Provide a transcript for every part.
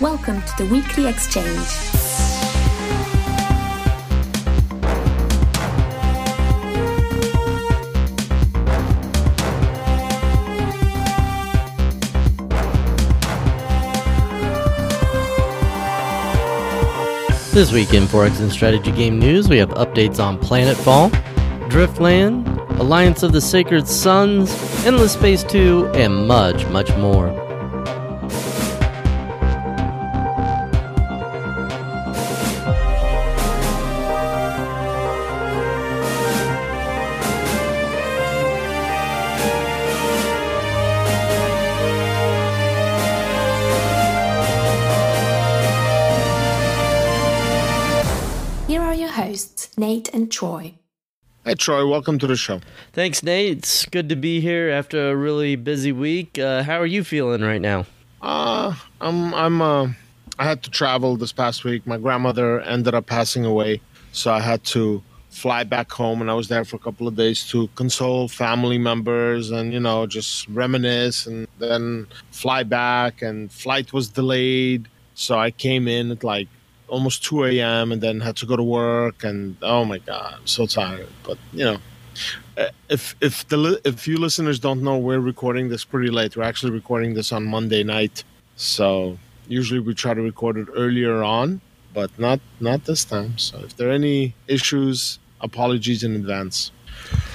Welcome to the weekly exchange. This week in 4X and Strategy Game News, we have updates on Planetfall, Driftland, Alliance of the Sacred Suns, Endless Space 2, and much, much more. Troy. Hey, Troy, welcome to the show. Thanks, Nate. It's good to be here after a really busy week. Uh, how are you feeling right now? Uh, I'm, I'm, uh, I had to travel this past week. My grandmother ended up passing away, so I had to fly back home, and I was there for a couple of days to console family members and, you know, just reminisce and then fly back, and flight was delayed. So I came in at like almost 2 a.m. and then had to go to work and oh my god, I'm so tired. But you know, uh, if if the if you listeners don't know, we're recording this pretty late. We're actually recording this on Monday night, so usually we try to record it earlier on, but not not this time. So if there are any issues, apologies in advance.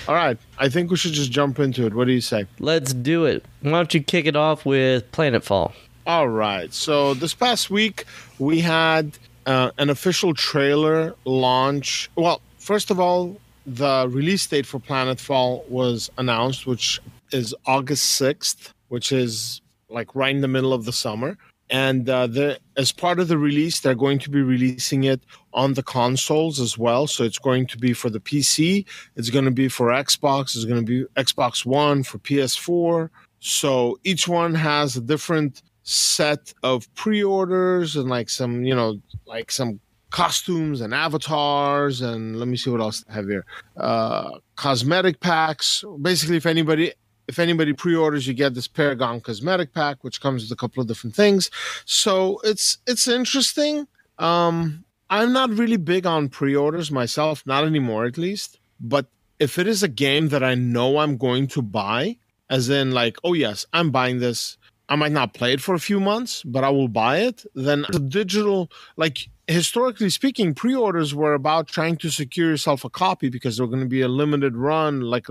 All right, I think we should just jump into it. What do you say? Let's do it. Why don't you kick it off with Planetfall? All right. So this past week we had uh, an official trailer launch. Well, first of all, the release date for Planetfall was announced, which is August sixth, which is like right in the middle of the summer. And uh, the, as part of the release, they're going to be releasing it on the consoles as well. So it's going to be for the PC, it's going to be for Xbox, it's going to be Xbox One, for PS4. So each one has a different set of pre-orders and like some you know like some costumes and avatars and let me see what else I have here. Uh cosmetic packs. Basically if anybody if anybody pre-orders you get this paragon cosmetic pack which comes with a couple of different things. So it's it's interesting. Um i'm not really big on pre-orders myself not anymore at least. But if it is a game that i know i'm going to buy as in like oh yes i'm buying this I might not play it for a few months, but I will buy it. Then the digital, like historically speaking, pre-orders were about trying to secure yourself a copy because they're going to be a limited run. Like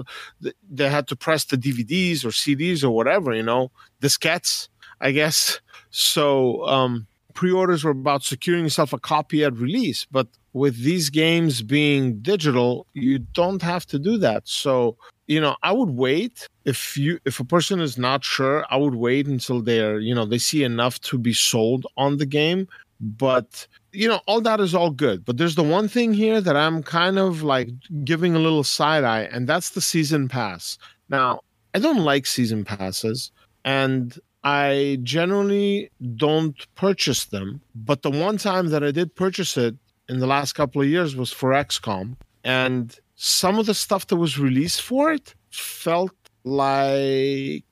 they had to press the DVDs or CDs or whatever, you know, diskettes, I guess. So um, pre-orders were about securing yourself a copy at release, but with these games being digital, you don't have to do that. So you know i would wait. If you if a person is not sure i would wait until they're you know they see enough to be sold on the game. But you know all that is all good. But there's the one thing here that i'm kind of like giving a little side eye and that's the season pass. Now i don't like season passes and i generally don't purchase them. But the one time that i did purchase it in the last couple of years was for xcom and some of the stuff that was released for it felt like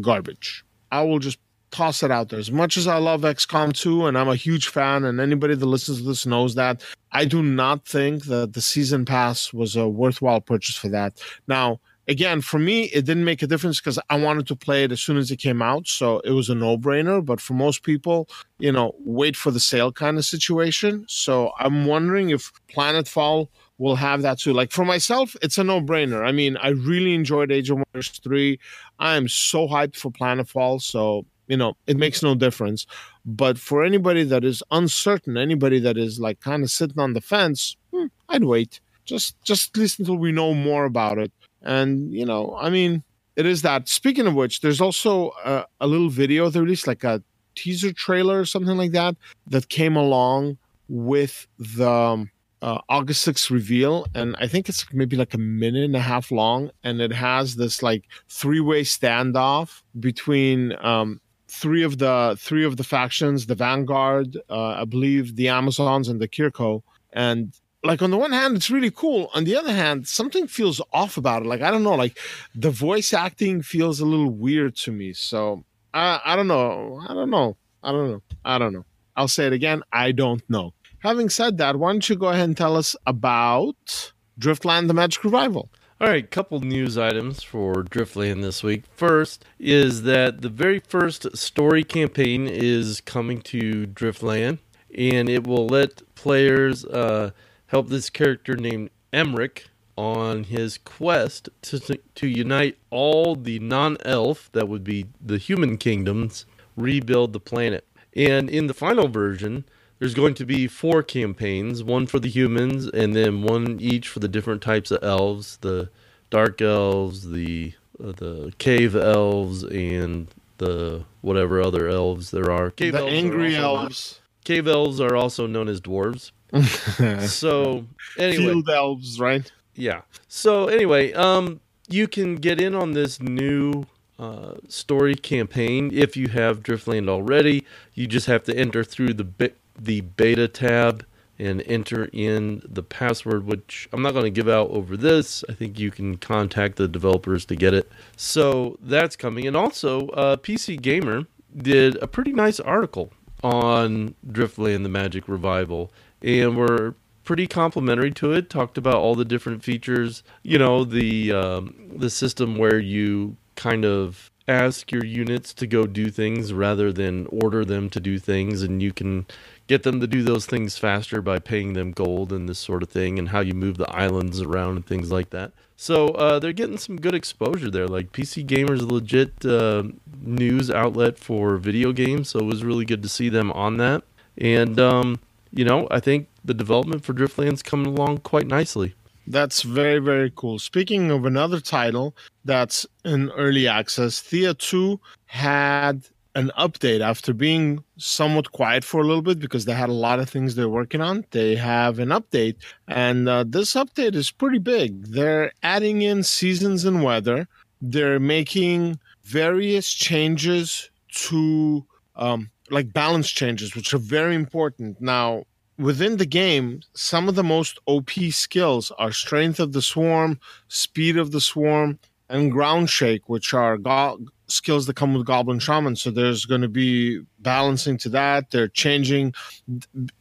garbage. I will just toss it out there. As much as I love XCOM 2 and I'm a huge fan, and anybody that listens to this knows that, I do not think that the season pass was a worthwhile purchase for that. Now, again, for me, it didn't make a difference because I wanted to play it as soon as it came out. So it was a no brainer. But for most people, you know, wait for the sale kind of situation. So I'm wondering if Planetfall will have that too. Like for myself, it's a no brainer. I mean, I really enjoyed Age of Wonders 3. I am so hyped for Planetfall. So, you know, it makes no difference. But for anybody that is uncertain, anybody that is like kind of sitting on the fence, hmm, I'd wait. Just just at least until we know more about it. And, you know, I mean, it is that. Speaking of which, there's also a, a little video they released, like a teaser trailer or something like that, that came along with the um, uh, August 6th reveal, and I think it's maybe like a minute and a half long, and it has this like three way standoff between um, three of the three of the factions, the Vanguard, uh, I believe, the Amazons, and the Kir'ko, and like on the one hand it's really cool on the other hand something feels off about it like i don't know like the voice acting feels a little weird to me so I, I don't know. I don't know. I don't know. I don't know. I'll say it again. I don't know. Having said that, why don't you go ahead and tell us about Driftland: The Magic Revival? All right, couple news items for Driftland this week. First is that the very first story campaign is coming to Driftland, and it will let players uh, help this character named Emric on his quest to, to unite all the non elf, that would be the human kingdoms, rebuild the planet. And in the final version, there's going to be four campaigns one for the humans, and then one each for the different types of elves the dark elves, the uh, the cave elves, and the whatever other elves there are. Cave the elves angry elves. Cave elves are also known as dwarves. so anyway, field elves, right? Yeah. So anyway, um, you can get in on this new uh, story campaign if you have Driftland already. You just have to enter through the be- the beta tab and enter in the password, which I'm not going to give out over this. I think you can contact the developers to get it. So that's coming, and also uh, PC Gamer did a pretty nice article on Driftland: The Magic Revival, and we're pretty complimentary to it. Talked about all the different features. You know, the um, the system where you kind of ask your units to go do things rather than order them to do things, and you can get them to do those things faster by paying them gold and this sort of thing, and how you move the islands around and things like that. So uh, they're getting some good exposure there. Like PC Gamer's a legit uh, news outlet for video games, so it was really good to see them on that. And um, you know, I think the development for Driftland's coming along quite nicely. That's very, very cool. Speaking of another title that's in early access, Thea 2 had an update after being somewhat quiet for a little bit because they had a lot of things they're working on. They have an update, and uh, this update is pretty big. They're adding in seasons and weather, they're making various changes to um, like balance changes, which are very important. Now, within the game, some of the most OP skills are strength of the swarm, speed of the swarm, and ground shake, which are go- skills that come with goblin shaman. So there's going to be balancing to that. They're changing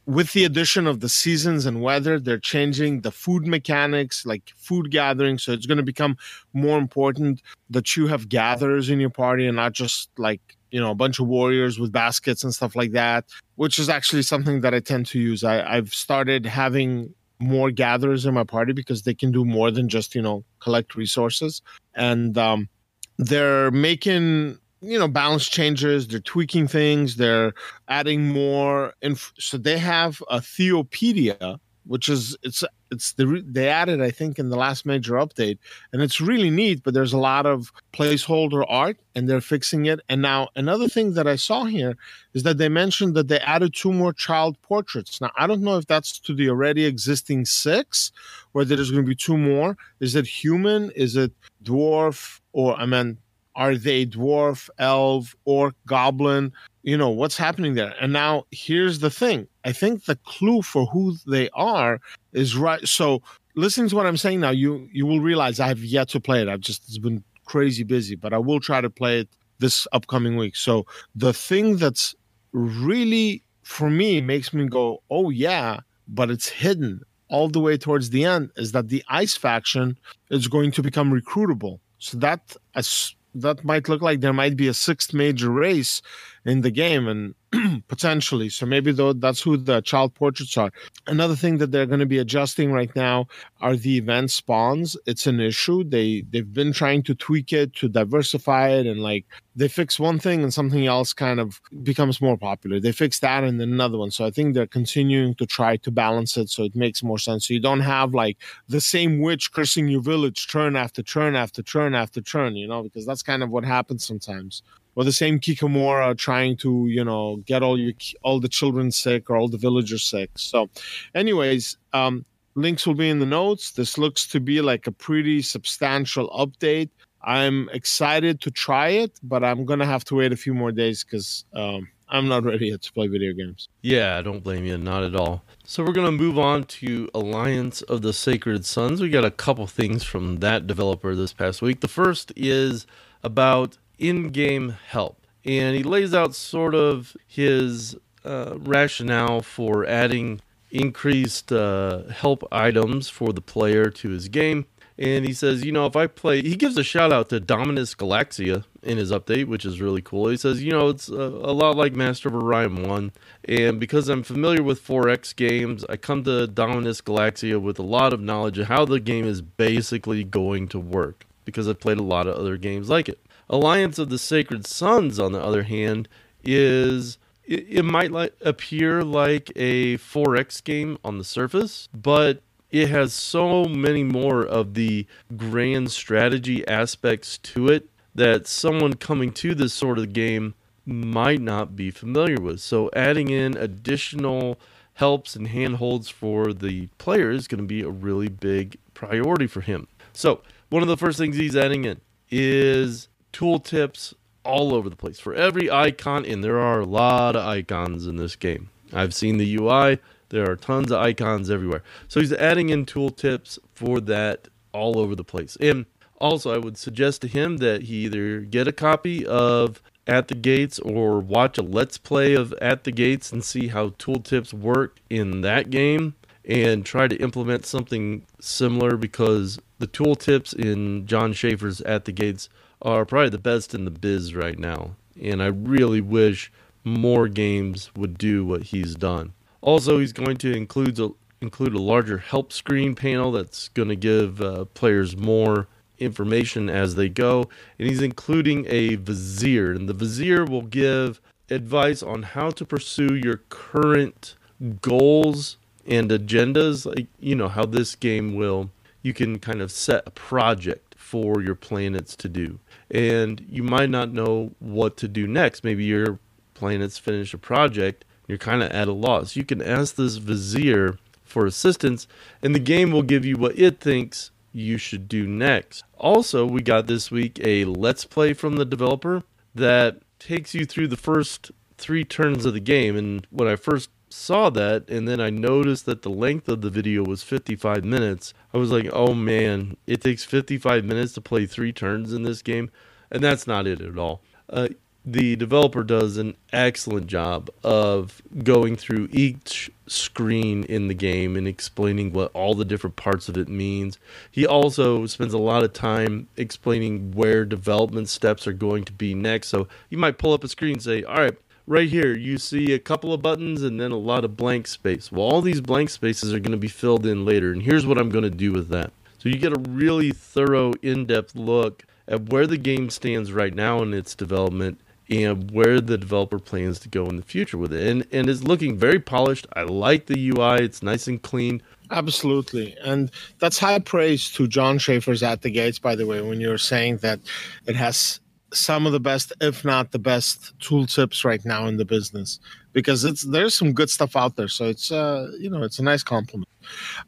with the addition of the seasons and weather. They're changing the food mechanics, like food gathering. So it's going to become more important that you have gatherers in your party and not just like you know a bunch of warriors with baskets and stuff like that which is actually something that i tend to use I, i've started having more gatherers in my party because they can do more than just you know collect resources and um, they're making you know balance changes they're tweaking things they're adding more inf- so they have a theopedia which is it's it's the they added I think in the last major update, and it's really neat. But there's a lot of placeholder art, and they're fixing it. And now another thing that I saw here is that they mentioned that they added two more child portraits. Now I don't know if that's to the already existing six, or there's going to be two more. Is it human? Is it dwarf? Or I mean, are they dwarf, elf, orc, goblin? You know what's happening there. And now here's the thing I think the clue for who they are is right. So listening to what I'm saying now, you you will realize I have yet to play it. I've just it's been crazy busy, but I will try to play it this upcoming week. So the thing that's really for me makes me go, oh yeah, but it's hidden all the way towards the end is that the ice faction is going to become recruitable. So that as that might look like there might be a sixth major race in the game and potentially. So maybe though that's who the child portraits are. Another thing that they're going to be adjusting right now are the event spawns. It's an issue. They they've been trying to tweak it to diversify it and like they fix one thing and something else kind of becomes more popular. They fix that and then another one. So i think they're continuing to try to balance it so it makes more sense. So you don't have like the same witch cursing your village turn after turn after turn after turn you know because that's kind of what happens sometimes or the same Kikimora trying to you know get all you all the children sick or all the villagers sick. So, anyways, um, links will be in the notes. This looks to be like a pretty substantial update. I'm excited to try it, but I'm gonna have to wait a few more days because um, I'm not ready yet to play video games. Yeah, I don't blame you, not at all. So we're gonna move on to Alliance of the Sacred Suns. We got a couple things from that developer this past week. The first is about in game help. and he lays out sort of his uh, rationale for adding increased uh, help items for the player to his game. And he says, you know, if I play, he gives a shout out to Dominus Galaxia in his update, which is really cool. He says, you know, it's a, a, lot like Master of Orion 1. And because I'm familiar with 4X games, I come to Dominus Galaxia with a lot of knowledge of how the game is basically going to work because I've played a lot of other games like it. Alliance of the Sacred Suns, on the other hand, is it, it might like appear like a 4X game on the surface, but it has so many more of the grand strategy aspects to it that someone coming to this sort of game might not be familiar with. So adding in additional helps and handholds for the player is going to be a really big priority for him. So one of the first things he's adding in is tooltips all over the place for every icon, and there are a lot of icons in this game. I've seen the UI, there are tons of icons everywhere. So he's adding in tooltips for that all over the place. And also, I would suggest to him that he either get a copy of At the Gates or watch a Let's Play of At the Gates and see how tooltips work in that game and try to implement something similar because the tooltips in Jon Shafer's At the Gates are probably the best in the biz right now. And I really wish more games would do what he's done. Also, he's going to include a, include a larger help screen panel that's going to give uh, players more information as they go. And he's including a vizier, and the vizier will give advice on how to pursue your current goals and agendas. Like, you know, how this game will, you can kind of set a project for your planets to do. And you might not know what to do next. Maybe your planets finish a project, you're kind of at a loss. You can ask this vizier for assistance, and the game will give you what it thinks you should do next. Also, we got this week a Let's Play from the developer that takes you through the first three turns of the game. And when I first saw that, and then I noticed that the length of the video was 55 minutes, I was like, oh man, it takes 55 minutes to play three turns in this game. And that's not it at all. Uh, the developer does an excellent job of going through each screen in the game and explaining what all the different parts of it means. He also spends a lot of time explaining where development steps are going to be next. So you might pull up a screen and say, All right, right here, you see a couple of buttons and then a lot of blank space. Well, all these blank spaces are going to be filled in later, and here's what I'm going to do with that. So you get a really thorough, in depth look at where the game stands right now in its development and where the developer plans to go in the future with it. And and it's looking very polished. I like the UI. It's nice and clean. Absolutely. And that's high praise to Jon Shafer's at the gates, by the way, when you're saying that it has some of the best, if not the best, tool tips right now in the business. Because it's there's some good stuff out there. So it's uh you know it's a nice compliment.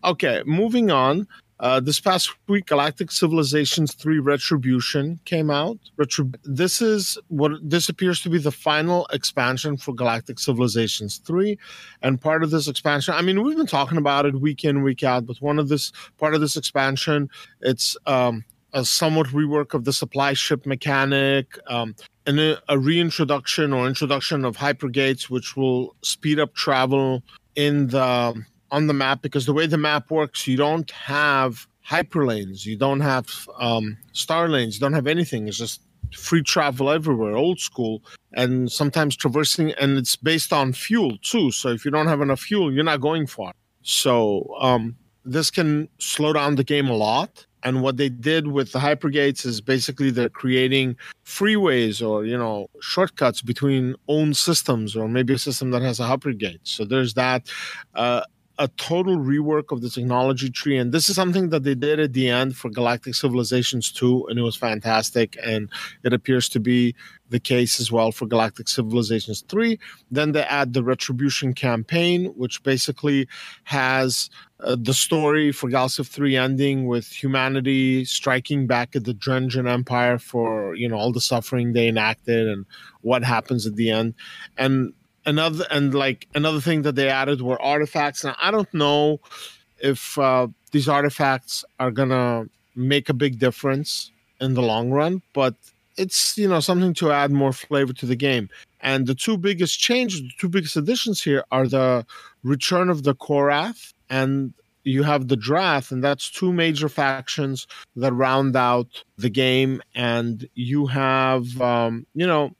Okay, moving on. Uh, this past week, Galactic Civilizations 3 Retribution came out. Retrib- this is what this appears to be the final expansion for Galactic Civilizations 3. And part of this expansion, I mean, we've been talking about it week in, week out, but one of this part of this expansion, it's um, a somewhat rework of the supply ship mechanic, um, and a, a reintroduction or introduction of hypergates, which will speed up travel in the on the map because the way the map works, you don't have hyperlanes, you don't have um, star lanes, you don't have anything. It's just free travel everywhere, old school, and sometimes traversing, and it's based on fuel too. So if you don't have enough fuel, you're not going far. So um, this can slow down the game a lot. And what they did with the hypergates is basically they're creating freeways or you know shortcuts between own systems or maybe a system that has a hypergate. So there's that. Uh, a total rework of the technology tree. And this is something that they did at the end for Galactic Civilizations 2, and it was fantastic. And it appears to be the case as well for Galactic Civilizations 3. Then they add the Retribution campaign, which basically has uh, the story for Galciv 3 ending with humanity striking back at the Drengin Empire for, you know, all the suffering they enacted and what happens at the end. And another and like another thing that they added were artifacts Now i don't know if uh, these artifacts are gonna make a big difference in the long run but it's you know something to add more flavor to the game. And the two biggest changes, the two biggest additions here are the return of the Korath and you have the Drath, and that's two major factions that round out the game. And you have, um, you know,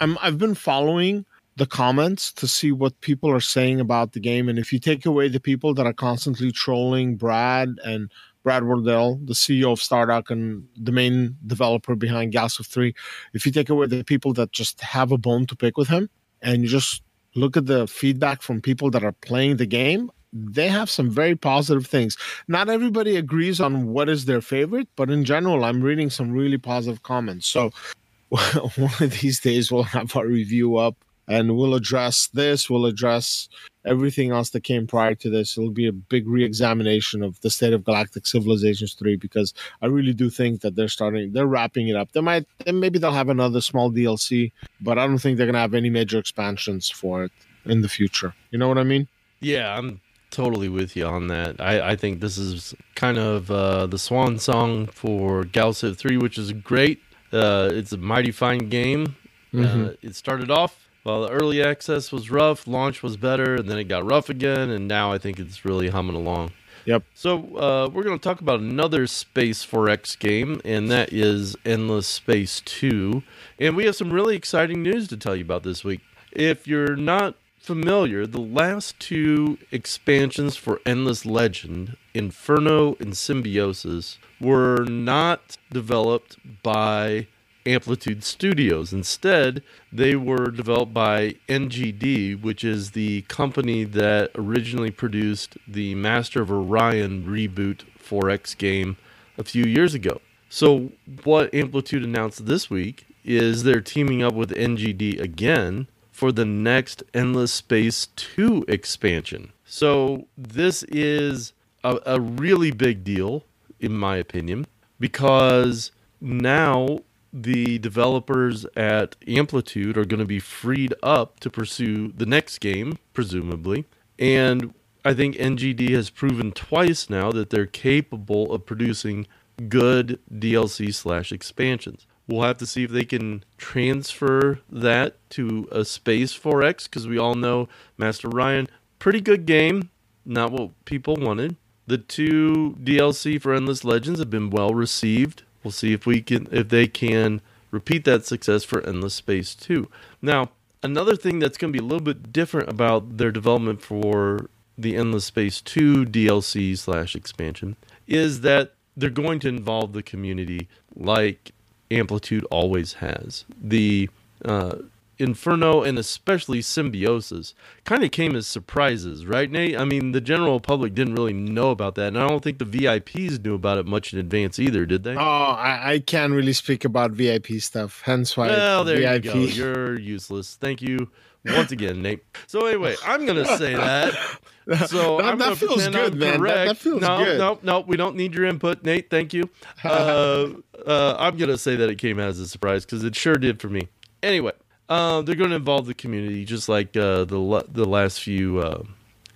I'm, I've been following the comments to see what people are saying about the game. And if you take away the people that are constantly trolling Brad and Brad Wardell, the CEO of Stardock and the main developer behind GalCiv 3, if you take away the people that just have a bone to pick with him and you just look at the feedback from people that are playing the game, they have some very positive things. Not everybody agrees on what is their favorite, but in general, I'm reading some really positive comments. So one of these days, we'll have our review up and we'll address this. We'll address everything else that came prior to this. It'll be a big re-examination of the state of Galactic Civilizations three because I really do think that they're starting, they're wrapping it up. They might, maybe they'll have another small DLC, but I don't think they're gonna have any major expansions for it in the future. You know what I mean? Yeah, I'm totally with you on that. I, I think this is kind of uh, the swan song for GalCiv three, which is great. Uh, it's a mighty fine game. Mm-hmm. Uh, it started off well, the early access was rough, launch was better, and then it got rough again, and now I think it's really humming along. Yep. So uh, we're going to talk about another Space 4X game, and that is Endless Space 2. And we have some really exciting news to tell you about this week. If you're not familiar, the last two expansions for Endless Legend, Inferno and Symbiosis, were not developed by Amplitude Studios. Instead, they were developed by NGD, which is the company that originally produced the Master of Orion reboot 4X game a few years ago. So, what Amplitude announced this week is they're teaming up with NGD again for the next Endless Space 2 expansion. So, this is a, a really big deal, in my opinion, because now the developers at Amplitude are going to be freed up to pursue the next game, presumably. And I think NGD has proven twice now that they're capable of producing good DLC slash expansions. We'll have to see if they can transfer that to a Space 4X because we all know Master Orion, pretty good game, not what people wanted. The two DLC for Endless Legends have been well received. We'll see if we can if they can repeat that success for Endless Space 2. Now, another thing that's going to be a little bit different about their development for the Endless Space 2 DLC slash expansion is that they're going to involve the community like Amplitude always has. The uh, Inferno and especially Symbiosis kind of came as surprises, right, Nate? I mean, the general public didn't really know about that, and I don't think the VIPs knew about it much in advance either, did they? Oh, I, I can't really speak about VIP stuff, hence why. Well, there VIP. you go. You're useless. Thank you once again, Nate. So anyway, I'm gonna say that. So that, that feels good, man. That, that, feels no, good. No, no, we don't need your input, Nate. Thank you. Uh, uh, I'm gonna say that it came as a surprise because it sure did for me. Anyway, uh, they're going to involve the community, just like uh, the the last few uh,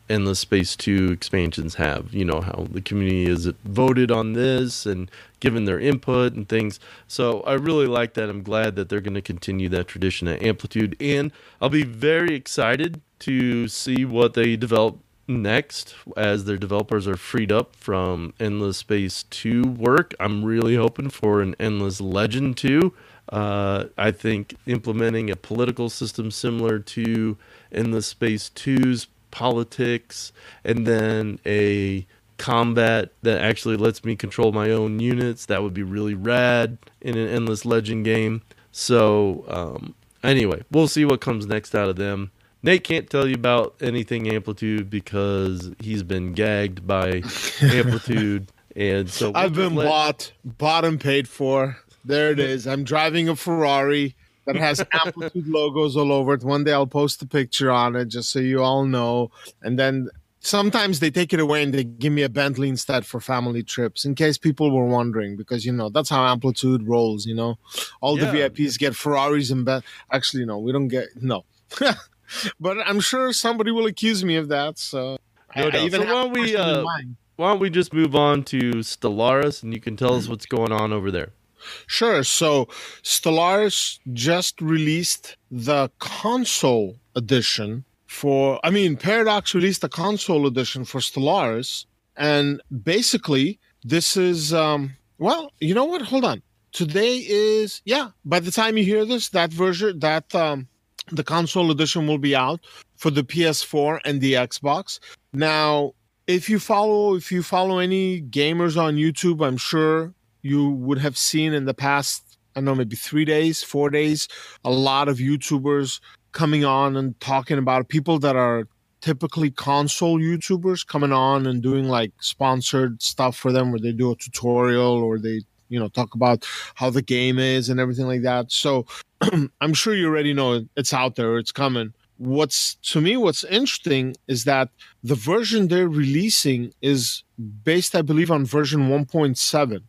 Endless Space Two expansions have. You know how the community is voted on this and given their input and things. So I really like that. I'm glad that they're going to continue that tradition at Amplitude, and I'll be very excited to see what they develop next as their developers are freed up from Endless Space 2 work. I'm really hoping for an Endless Legend 2 uh, I think implementing a political system similar to Endless Space 2's politics, and then a combat that actually lets me control my own units, that would be really rad in an Endless Legend game. So, um, anyway, we'll see what comes next out of them. Nate can't tell you about anything Amplitude because he's been gagged by Amplitude. And so I've been let... bought, bought and paid for. There it is. I'm driving a Ferrari that has amplitude logos all over it. One day I'll post a picture on it just so you all know. And then sometimes they take it away and they give me a Bentley instead for family trips in case people were wondering because you know that's how amplitude rolls, you know. All yeah. the VIPs get Ferraris and ben- actually no, we don't get no. but I'm sure somebody will accuse me of that. So no I, so why don't we uh, why don't we just move on to Stellaris and you can tell us what's going on over there. Sure. So Stellaris just released the console edition for, I mean, Paradox released the console edition for Stellaris. And basically, this is, um, well, you know what? Hold on. Today is, yeah, by the time you hear this, that version, that, um, the console edition will be out for the PS4 and the Xbox. Now, if you follow if you follow any gamers on YouTube, I'm sure you would have seen in the past, I don't know, maybe three days, four days, a lot of YouTubers coming on and talking about people that are typically console YouTubers coming on and doing like sponsored stuff for them where they do a tutorial or they, you know, talk about how the game is and everything like that. So I'm sure you already know it's out there, it's coming what's to me what's interesting is that the version they're releasing is based i believe on version 1.7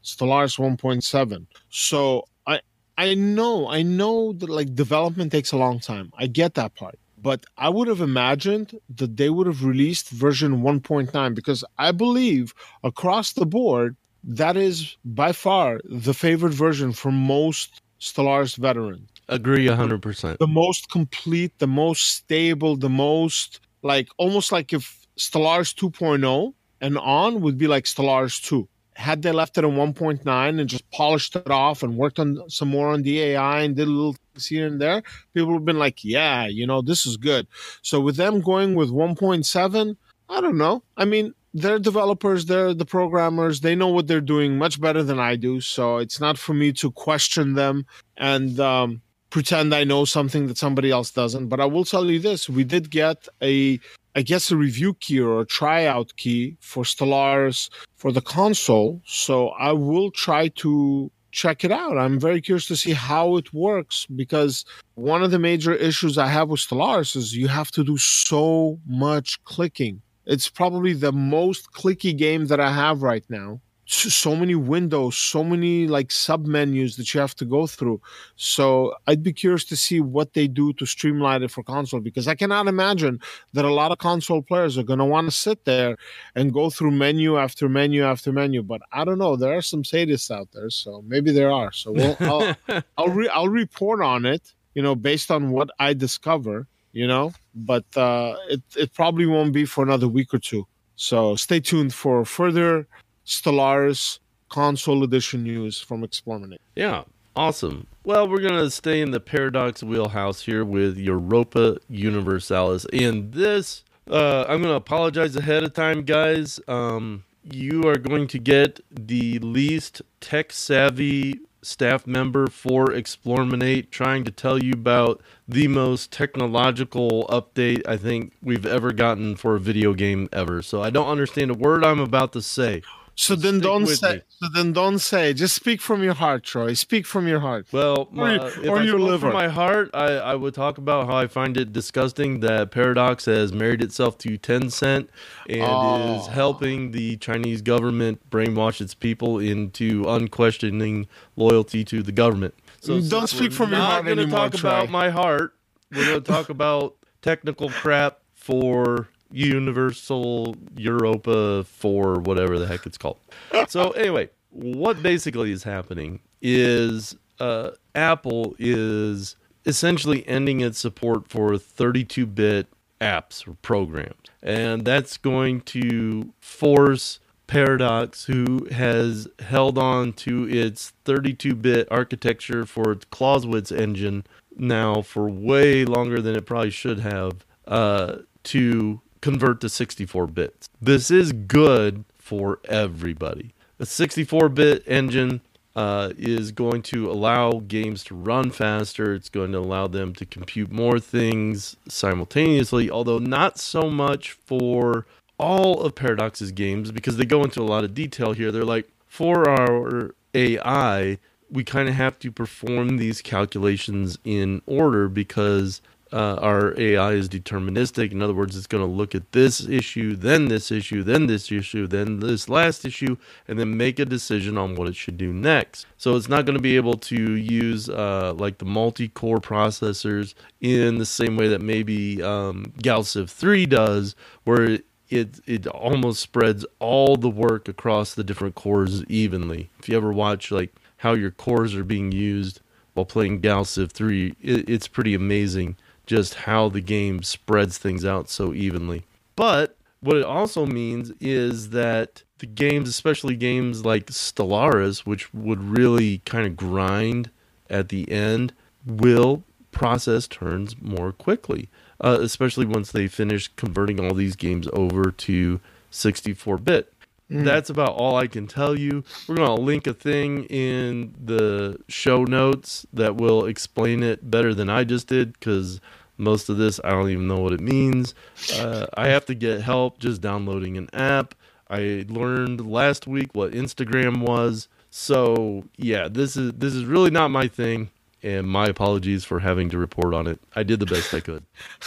stellaris 1.7 so i i know i know that like development takes a long time. I get that part. But i would have imagined that they would have released version 1.9 because i believe across the board that is by far the favorite version for most stellaris veterans Agree 100%. the most complete, the most stable, the most like almost like if Stellaris 2.0 and on would be like Stellaris 2. Had they left it at 1.9 and just polished it off and worked on some more on the AI and did a little things here and there, people would have been like, yeah, you know, this is good. So with them going with 1.7, I don't know. I mean, they're developers, they're the programmers, they know what they're doing much better than I do. So it's not for me to question them. And um, pretend I know something that somebody else doesn't. But I will tell you this: we did get a, I guess, a review key or a tryout key for Stellaris for the console. So I will try to check it out. I'm very curious to see how it works because one of the major issues I have with Stellaris is you have to do so much clicking. It's probably the most clicky game that I have right now so many windows, so many like sub menus that you have to go through. So I'd be curious to see what they do to streamline it for console because I cannot imagine that a lot of console players are going to want to sit there and go through menu after menu after menu. But I don't know. There are some sadists out there, so maybe there are. So we'll, I'll I'll, re- I'll report on it. You know, based on what I discover. You know, but uh, it it probably won't be for another week or two. So stay tuned for further Stellaris console edition news from Explorminate. Yeah, awesome. Well, we're going to stay in the Paradox wheelhouse here with Europa Universalis. And this, uh, I'm going to apologize ahead of time, guys. Um, you are going to get the least tech savvy staff member for Explorminate trying to tell you about the most technological update I think we've ever gotten for a video game ever. So I don't understand a word I'm about to say. So then don't say. Me. So then don't say. Just speak from your heart, Troy. Speak from your heart. Well, my, or, uh, if or your liver. From my heart, I, I would talk about how I find it disgusting that Paradox has married itself to Tencent and oh. is helping the Chinese government brainwash its people into unquestioning loyalty to the government. So don't speak from your heart anymore. We're going to talk about my heart. We're going to talk about technical crap for Universal Europa for whatever the heck it's called. so anyway, what basically is happening is uh, Apple is essentially ending its support for 32-bit apps or programs, and that's going to force Paradox, who has held on to its 32-bit architecture for its Clausewitz engine now for way longer than it probably should have, uh, to convert to 64 bits. This is good for everybody. A 64 bit engine uh, is going to allow games to run faster. It's going to allow them to compute more things simultaneously, although not so much for all of Paradox's games because they go into a lot of detail here. They're like, for our AI, we kind of have to perform these calculations in order because uh, our AI is deterministic. In other words, it's going to look at this issue, then this issue, then this issue, then this last issue, and then make a decision on what it should do next. So it's not going to be able to use uh, like the multi-core processors in the same way that maybe um, GalCiv 3 does, where it it almost spreads all the work across the different cores evenly. If you ever watch like how your cores are being used while playing Gal Civ 3, it, it's pretty amazing just how the game spreads things out so evenly. But what it also means is that the games, especially games like Stellaris, which would really kind of grind at the end, will process turns more quickly, uh, especially once they finish converting all these games over to 64 bit. Mm. That's about all I can tell you. We're going to link a thing in the show notes that will explain it better than I just did because most of this I don't even know what it means. Uh, I have to get help just downloading an app. I learned last week what Instagram was. So yeah, this is this is really not my thing, and my apologies for having to report on it. I did the best I could.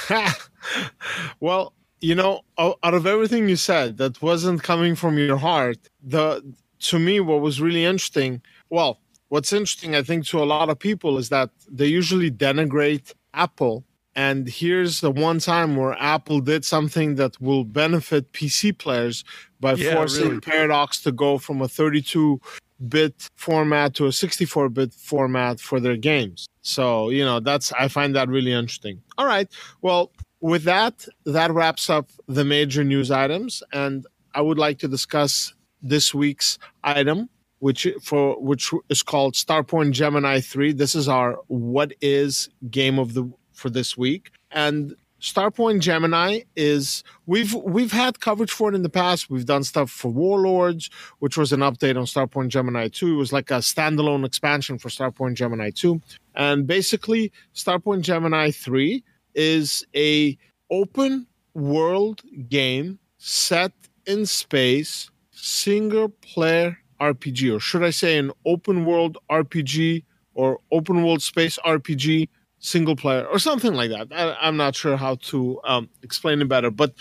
well, you know, out of everything you said that wasn't coming from your heart, the to me what was really interesting. Well, what's interesting, I think, to a lot of people is that they usually denigrate Apple and here's the one time where Apple did something that will benefit PC players by yeah, forcing really. Paradox to go from a 32 bit format to a 64 bit format for their games. So, you know, that's, I find that really interesting. All right. Well, with that, that wraps up the major news items. And I would like to discuss this week's item, which for which is called Starpoint Gemini 3. This is our what is game of the for this week. And Starpoint Gemini is we've we've had coverage for it in the past. We've done stuff for Warlords, which was an update on Starpoint Gemini 2. It was like a standalone expansion for Starpoint Gemini 2. And basically, Starpoint Gemini 3 is a open world game set in space, single player RPG, or should I say an open world RPG or open world space RPG single player or something like that. I, am not sure how to um, explain it better, but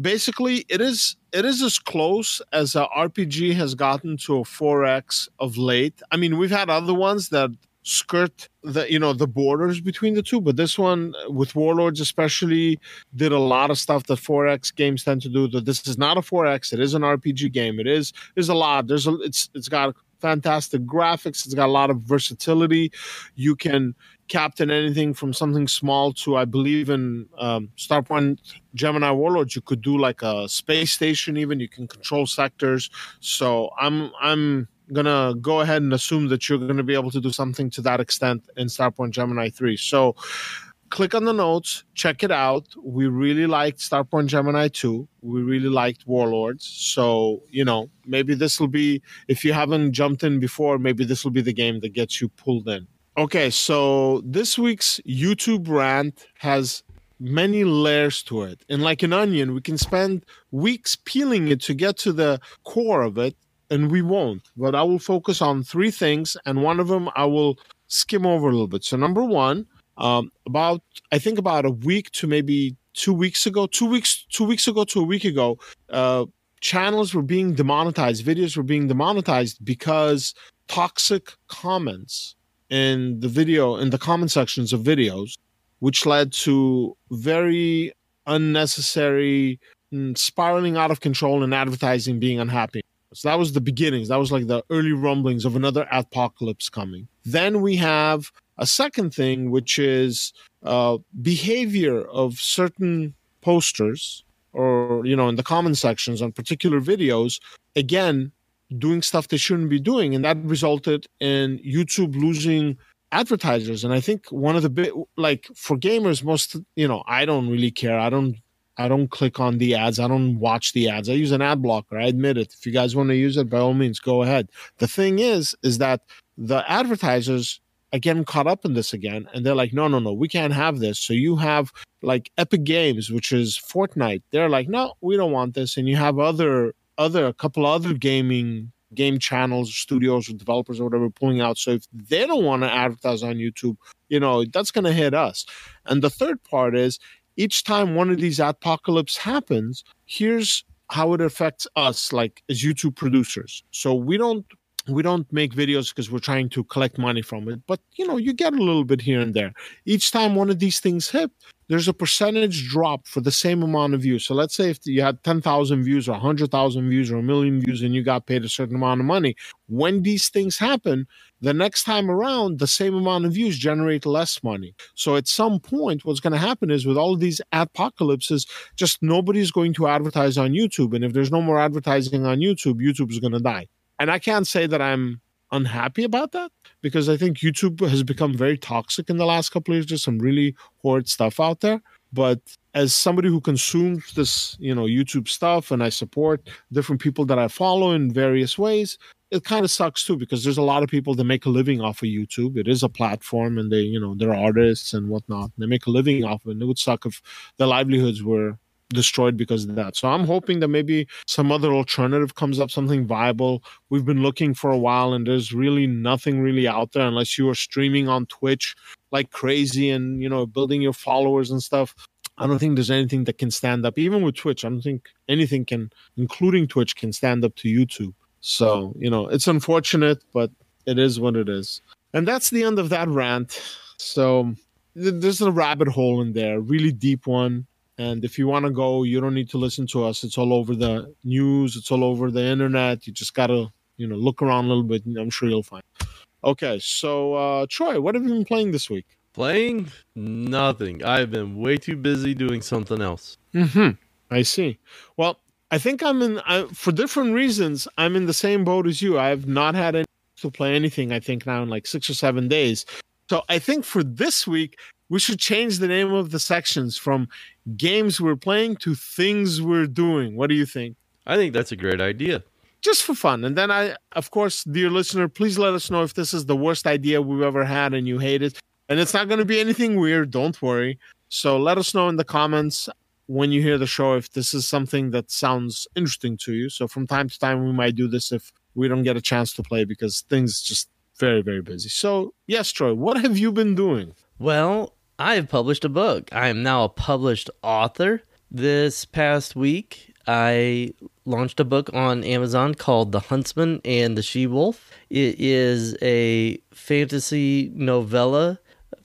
basically, it is it is as close as a RPG has gotten to a 4X of late. I mean, we've had other ones that skirt the you know the borders between the two but this one with warlords especially did a lot of stuff that 4x games tend to do that this is not a 4x it is an rpg game it is there's a lot there's a it's it's got fantastic graphics it's got a lot of versatility you can captain anything from something small to I believe in um, Starpoint Gemini Warlords. You could do like a space station. Even you can control sectors. So I'm I'm gonna go ahead and assume that you're gonna be able to do something to that extent in Starpoint Gemini three. So click on the notes, check it out. We really liked Starpoint Gemini 2. We really liked Warlords. So, you know, maybe this will be, if you haven't jumped in before, maybe this will be the game that gets you pulled in. Okay, so this week's YouTube rant has many layers to it. And like an onion, we can spend weeks peeling it to get to the core of it, and we won't. But I will focus on three things, and one of them I will skim over a little bit. So, number one, um, about I think about a week to maybe two weeks ago, two weeks, two weeks ago to a week ago, uh, channels were being demonetized, videos were being demonetized because toxic comments in the video in the comment sections of videos, which led to very unnecessary mm, spiraling out of control and advertising being unhappy. So that was the beginnings. That was like the early rumblings of another apocalypse coming. Then we have a second thing, which is uh, behavior of certain posters or you know in the comment sections on particular videos. Again, doing stuff they shouldn't be doing. And that resulted in YouTube losing advertisers. And I think one of the big, like for gamers, most, you know, I don't really care. I don't, I don't click on the ads. I don't watch the ads. I use an ad blocker. I admit it. If you guys want to use it, by all means, go ahead. The thing is, is that the advertisers again caught up in this again and they're like no no no we can't have this so you have like epic games which is fortnite they're like no we don't want this and you have other other a couple other gaming game channels, studios, or developers or whatever pulling out. So if they don't want to advertise on YouTube, you know that's going to hit us. And the third part is each time one of these apocalypse happens, here's how it affects us, like as YouTube producers. So we don't we don't make videos because we're trying to collect money from it but you know you get a little bit here and there. Each time one of these things hit there's a percentage drop for the same amount of views. So let's say if you had 10,000 views or 100,000 views or a million views and you got paid a certain amount of money when these things happen the next time around the same amount of views generate less money. So at some point what's going to happen is with all these apocalypses just nobody's going to advertise on youtube and if there's no more advertising on youtube youtube is going to die and I can't say that I'm unhappy about that because I think YouTube has become very toxic in the last couple of years. There's some really horrid stuff out there. But as somebody who consumes this, you know, YouTube stuff and I support different people that I follow in various ways, it kind of sucks too because there's a lot of people that make a living off of YouTube. It is a platform and they, you know, they're artists and whatnot. They make a living off of it. And it would suck if their livelihoods were destroyed because of that. So I'm hoping that maybe some other alternative comes up, something viable. We've been looking for a while and there's really nothing really out there unless you are streaming on Twitch like crazy and, you know, building your followers and stuff. I don't think there's anything that can stand up, even with Twitch. I don't think anything can, including Twitch, can stand up to YouTube. So, you know, it's unfortunate, but it is what it is. And that's the end of that rant. So, there's a rabbit hole in there, really deep one. And if you want to go, you don't need to listen to us. It's all over the news. It's all over the internet. You just gotta, you know, look around a little bit. And I'm sure you'll find. Okay, so uh, Troy, what have you been playing this week? Playing nothing. I've been way too busy doing something else. Hmm. I see. Well, I think I'm in. I, for different reasons, I'm in the same boat as you. I have not had any to play anything. I think now in like six or seven days. So I think for this week, we should change the name of the sections from games we're playing to things we're doing. What do you think? I think that's a great idea. Just for fun. And then I, of course, dear listener, please let us know if this is the worst idea we've ever had and you hate it. And it's not going to be anything weird. Don't worry. So let us know in the comments when you hear the show if this is something that sounds interesting to you. So from time to time, we might do this if we don't get a chance to play because things just very, very busy. So, yes, Troy, what have you been doing? Well, I have published a book. I am now a published author. This past week, I launched a book on Amazon called The Huntsman and the She Wolf. It is a fantasy novella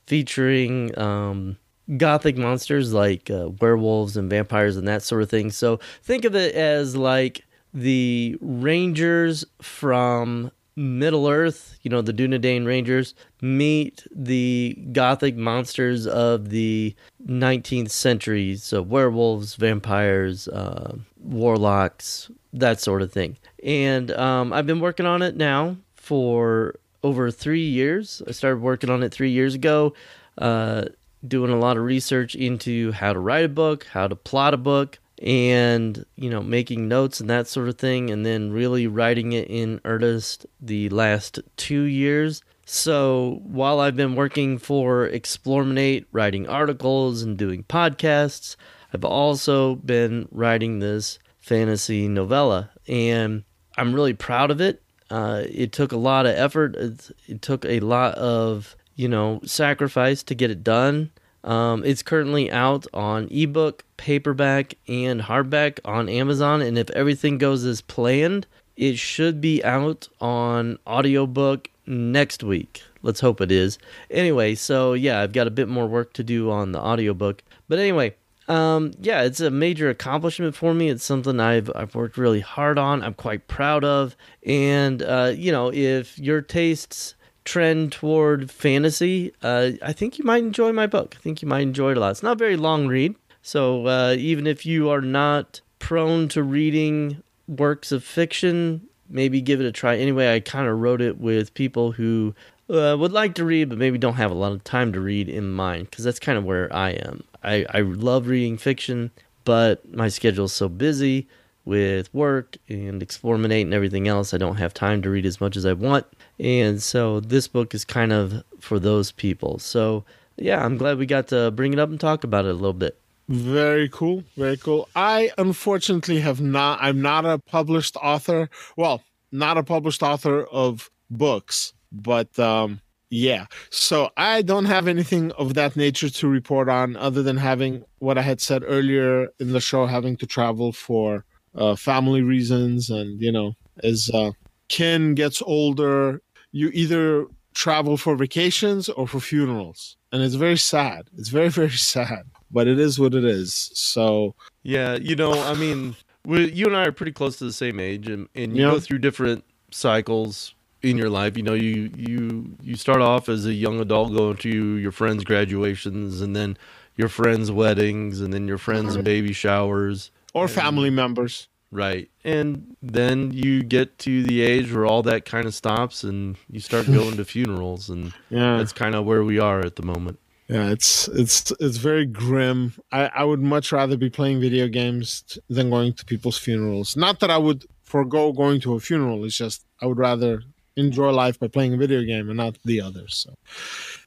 featuring um, gothic monsters like uh, werewolves and vampires and that sort of thing. So think of it as like the Rangers from Middle Earth, you know, the Dunedain Rangers, meet the gothic monsters of the 19th century. So, werewolves, vampires, uh, warlocks, that sort of thing. And um, I've been working on it now for over three years. I started working on it three years ago, uh, doing a lot of research into how to write a book, how to plot a book, and you know making notes and that sort of thing and then really writing it in earnest the last two years. So while i've been working for explorminate writing articles and doing podcasts i've also been writing this fantasy novella and i'm really proud of it. Uh, it took a lot of effort. It, it took a lot of you know sacrifice to get it done um, it's currently out on ebook, paperback, and hardback on Amazon. And if everything goes as planned, it should be out on audiobook next week. Let's hope it is. Anyway, so yeah, I've got a bit more work to do on the audiobook. But anyway, um, yeah, it's a major accomplishment for me. It's something I've I've worked really hard on. I'm quite proud of. And uh, you know, if your tastes trend toward fantasy, uh, I think you might enjoy my book. I think you might enjoy it a lot. It's not a very long read, so uh, even if you are not prone to reading works of fiction, maybe give it a try. Anyway, I kind of wrote it with people who uh, would like to read, but maybe don't have a lot of time to read in mind, because that's kind of where I am. I, I love reading fiction, but my schedule is so busy with work and Explorminate and everything else, I don't have time to read as much as I want. And so this book is kind of for those people. So yeah, I'm glad we got to bring it up and talk about it a little bit. Very cool. Very cool. I unfortunately have not, I'm not a published author. Well, not a published author of books, but um, yeah. So I don't have anything of that nature to report on other than having what I had said earlier in the show, having to travel for uh, family reasons and, you know, as uh, kin gets older, you either travel for vacations or for funerals. And it's very sad. It's very, very sad. But it is what it is. So Yeah, you know, I mean, we, you and I are pretty close to the same age, and, and you Yeah. go through different cycles in your life. You know, you you you start off as a young adult going to your friends' graduations, and then your friends' weddings, and then your friends' baby showers. Or family members. Right. And then you get to the age where all that kind of stops and you start going to funerals and Yeah. that's kind of where we are at the moment. Yeah, it's it's it's very grim. I, I would much rather be playing video games than going to people's funerals. Not that I would forego going to a funeral. It's just I would rather enjoy life by playing a video game and not the others. So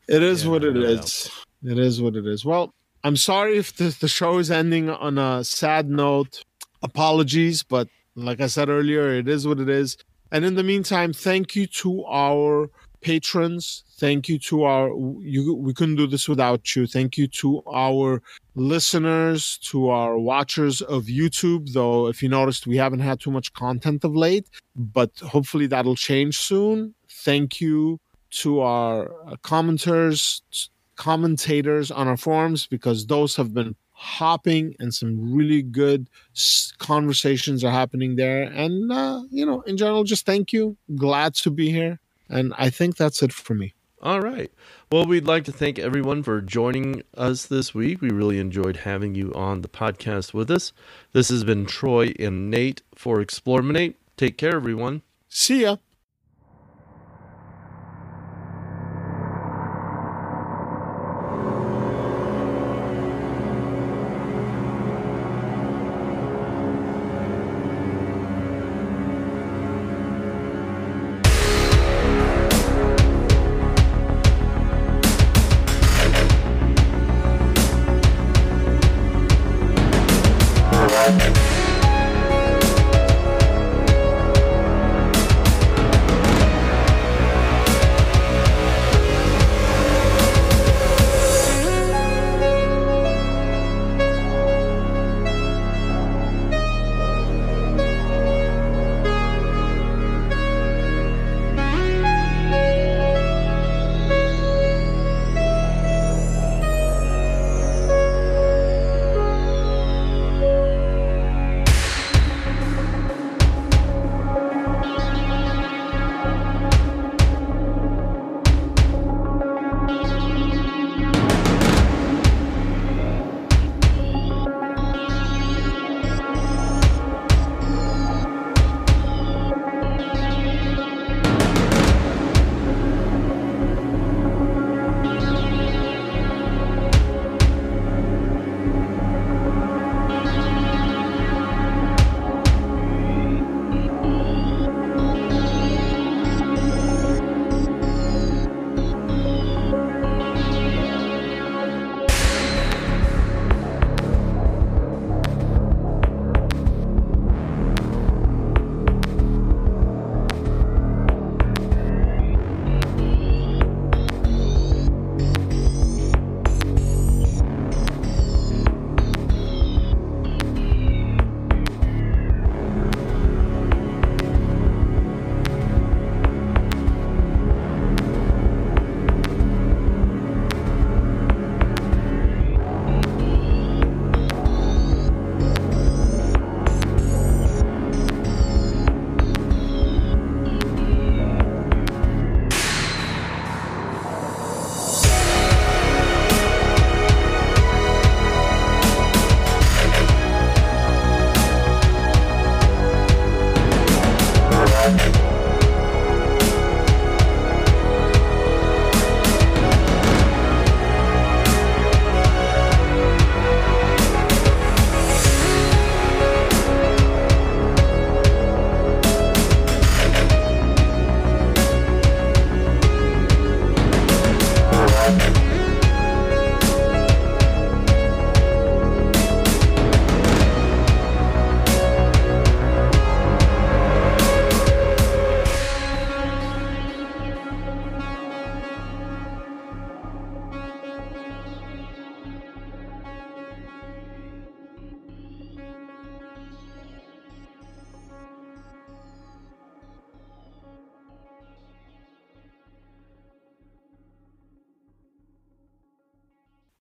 it is Yeah, what it is. It is what it is. Well, I'm sorry if the, the show is ending on a sad note. Apologies, but like I said earlier, it is what it is. And in the meantime, thank you to our patrons. Thank you to our you we couldn't do this without you. Thank you to our listeners, to our watchers of YouTube, though if you noticed we haven't had too much content of late, but hopefully that'll change soon. Thank you to our commenters, commentators on our forums because those have been hopping and some really good conversations are happening there and uh, you know in general just thank you glad to be here and i think that's it for me All right. Well, we'd like to thank everyone for joining us this week. We really enjoyed having you on the podcast with us. This has been Troy and Nate for Explorminate. Take care, everyone. see ya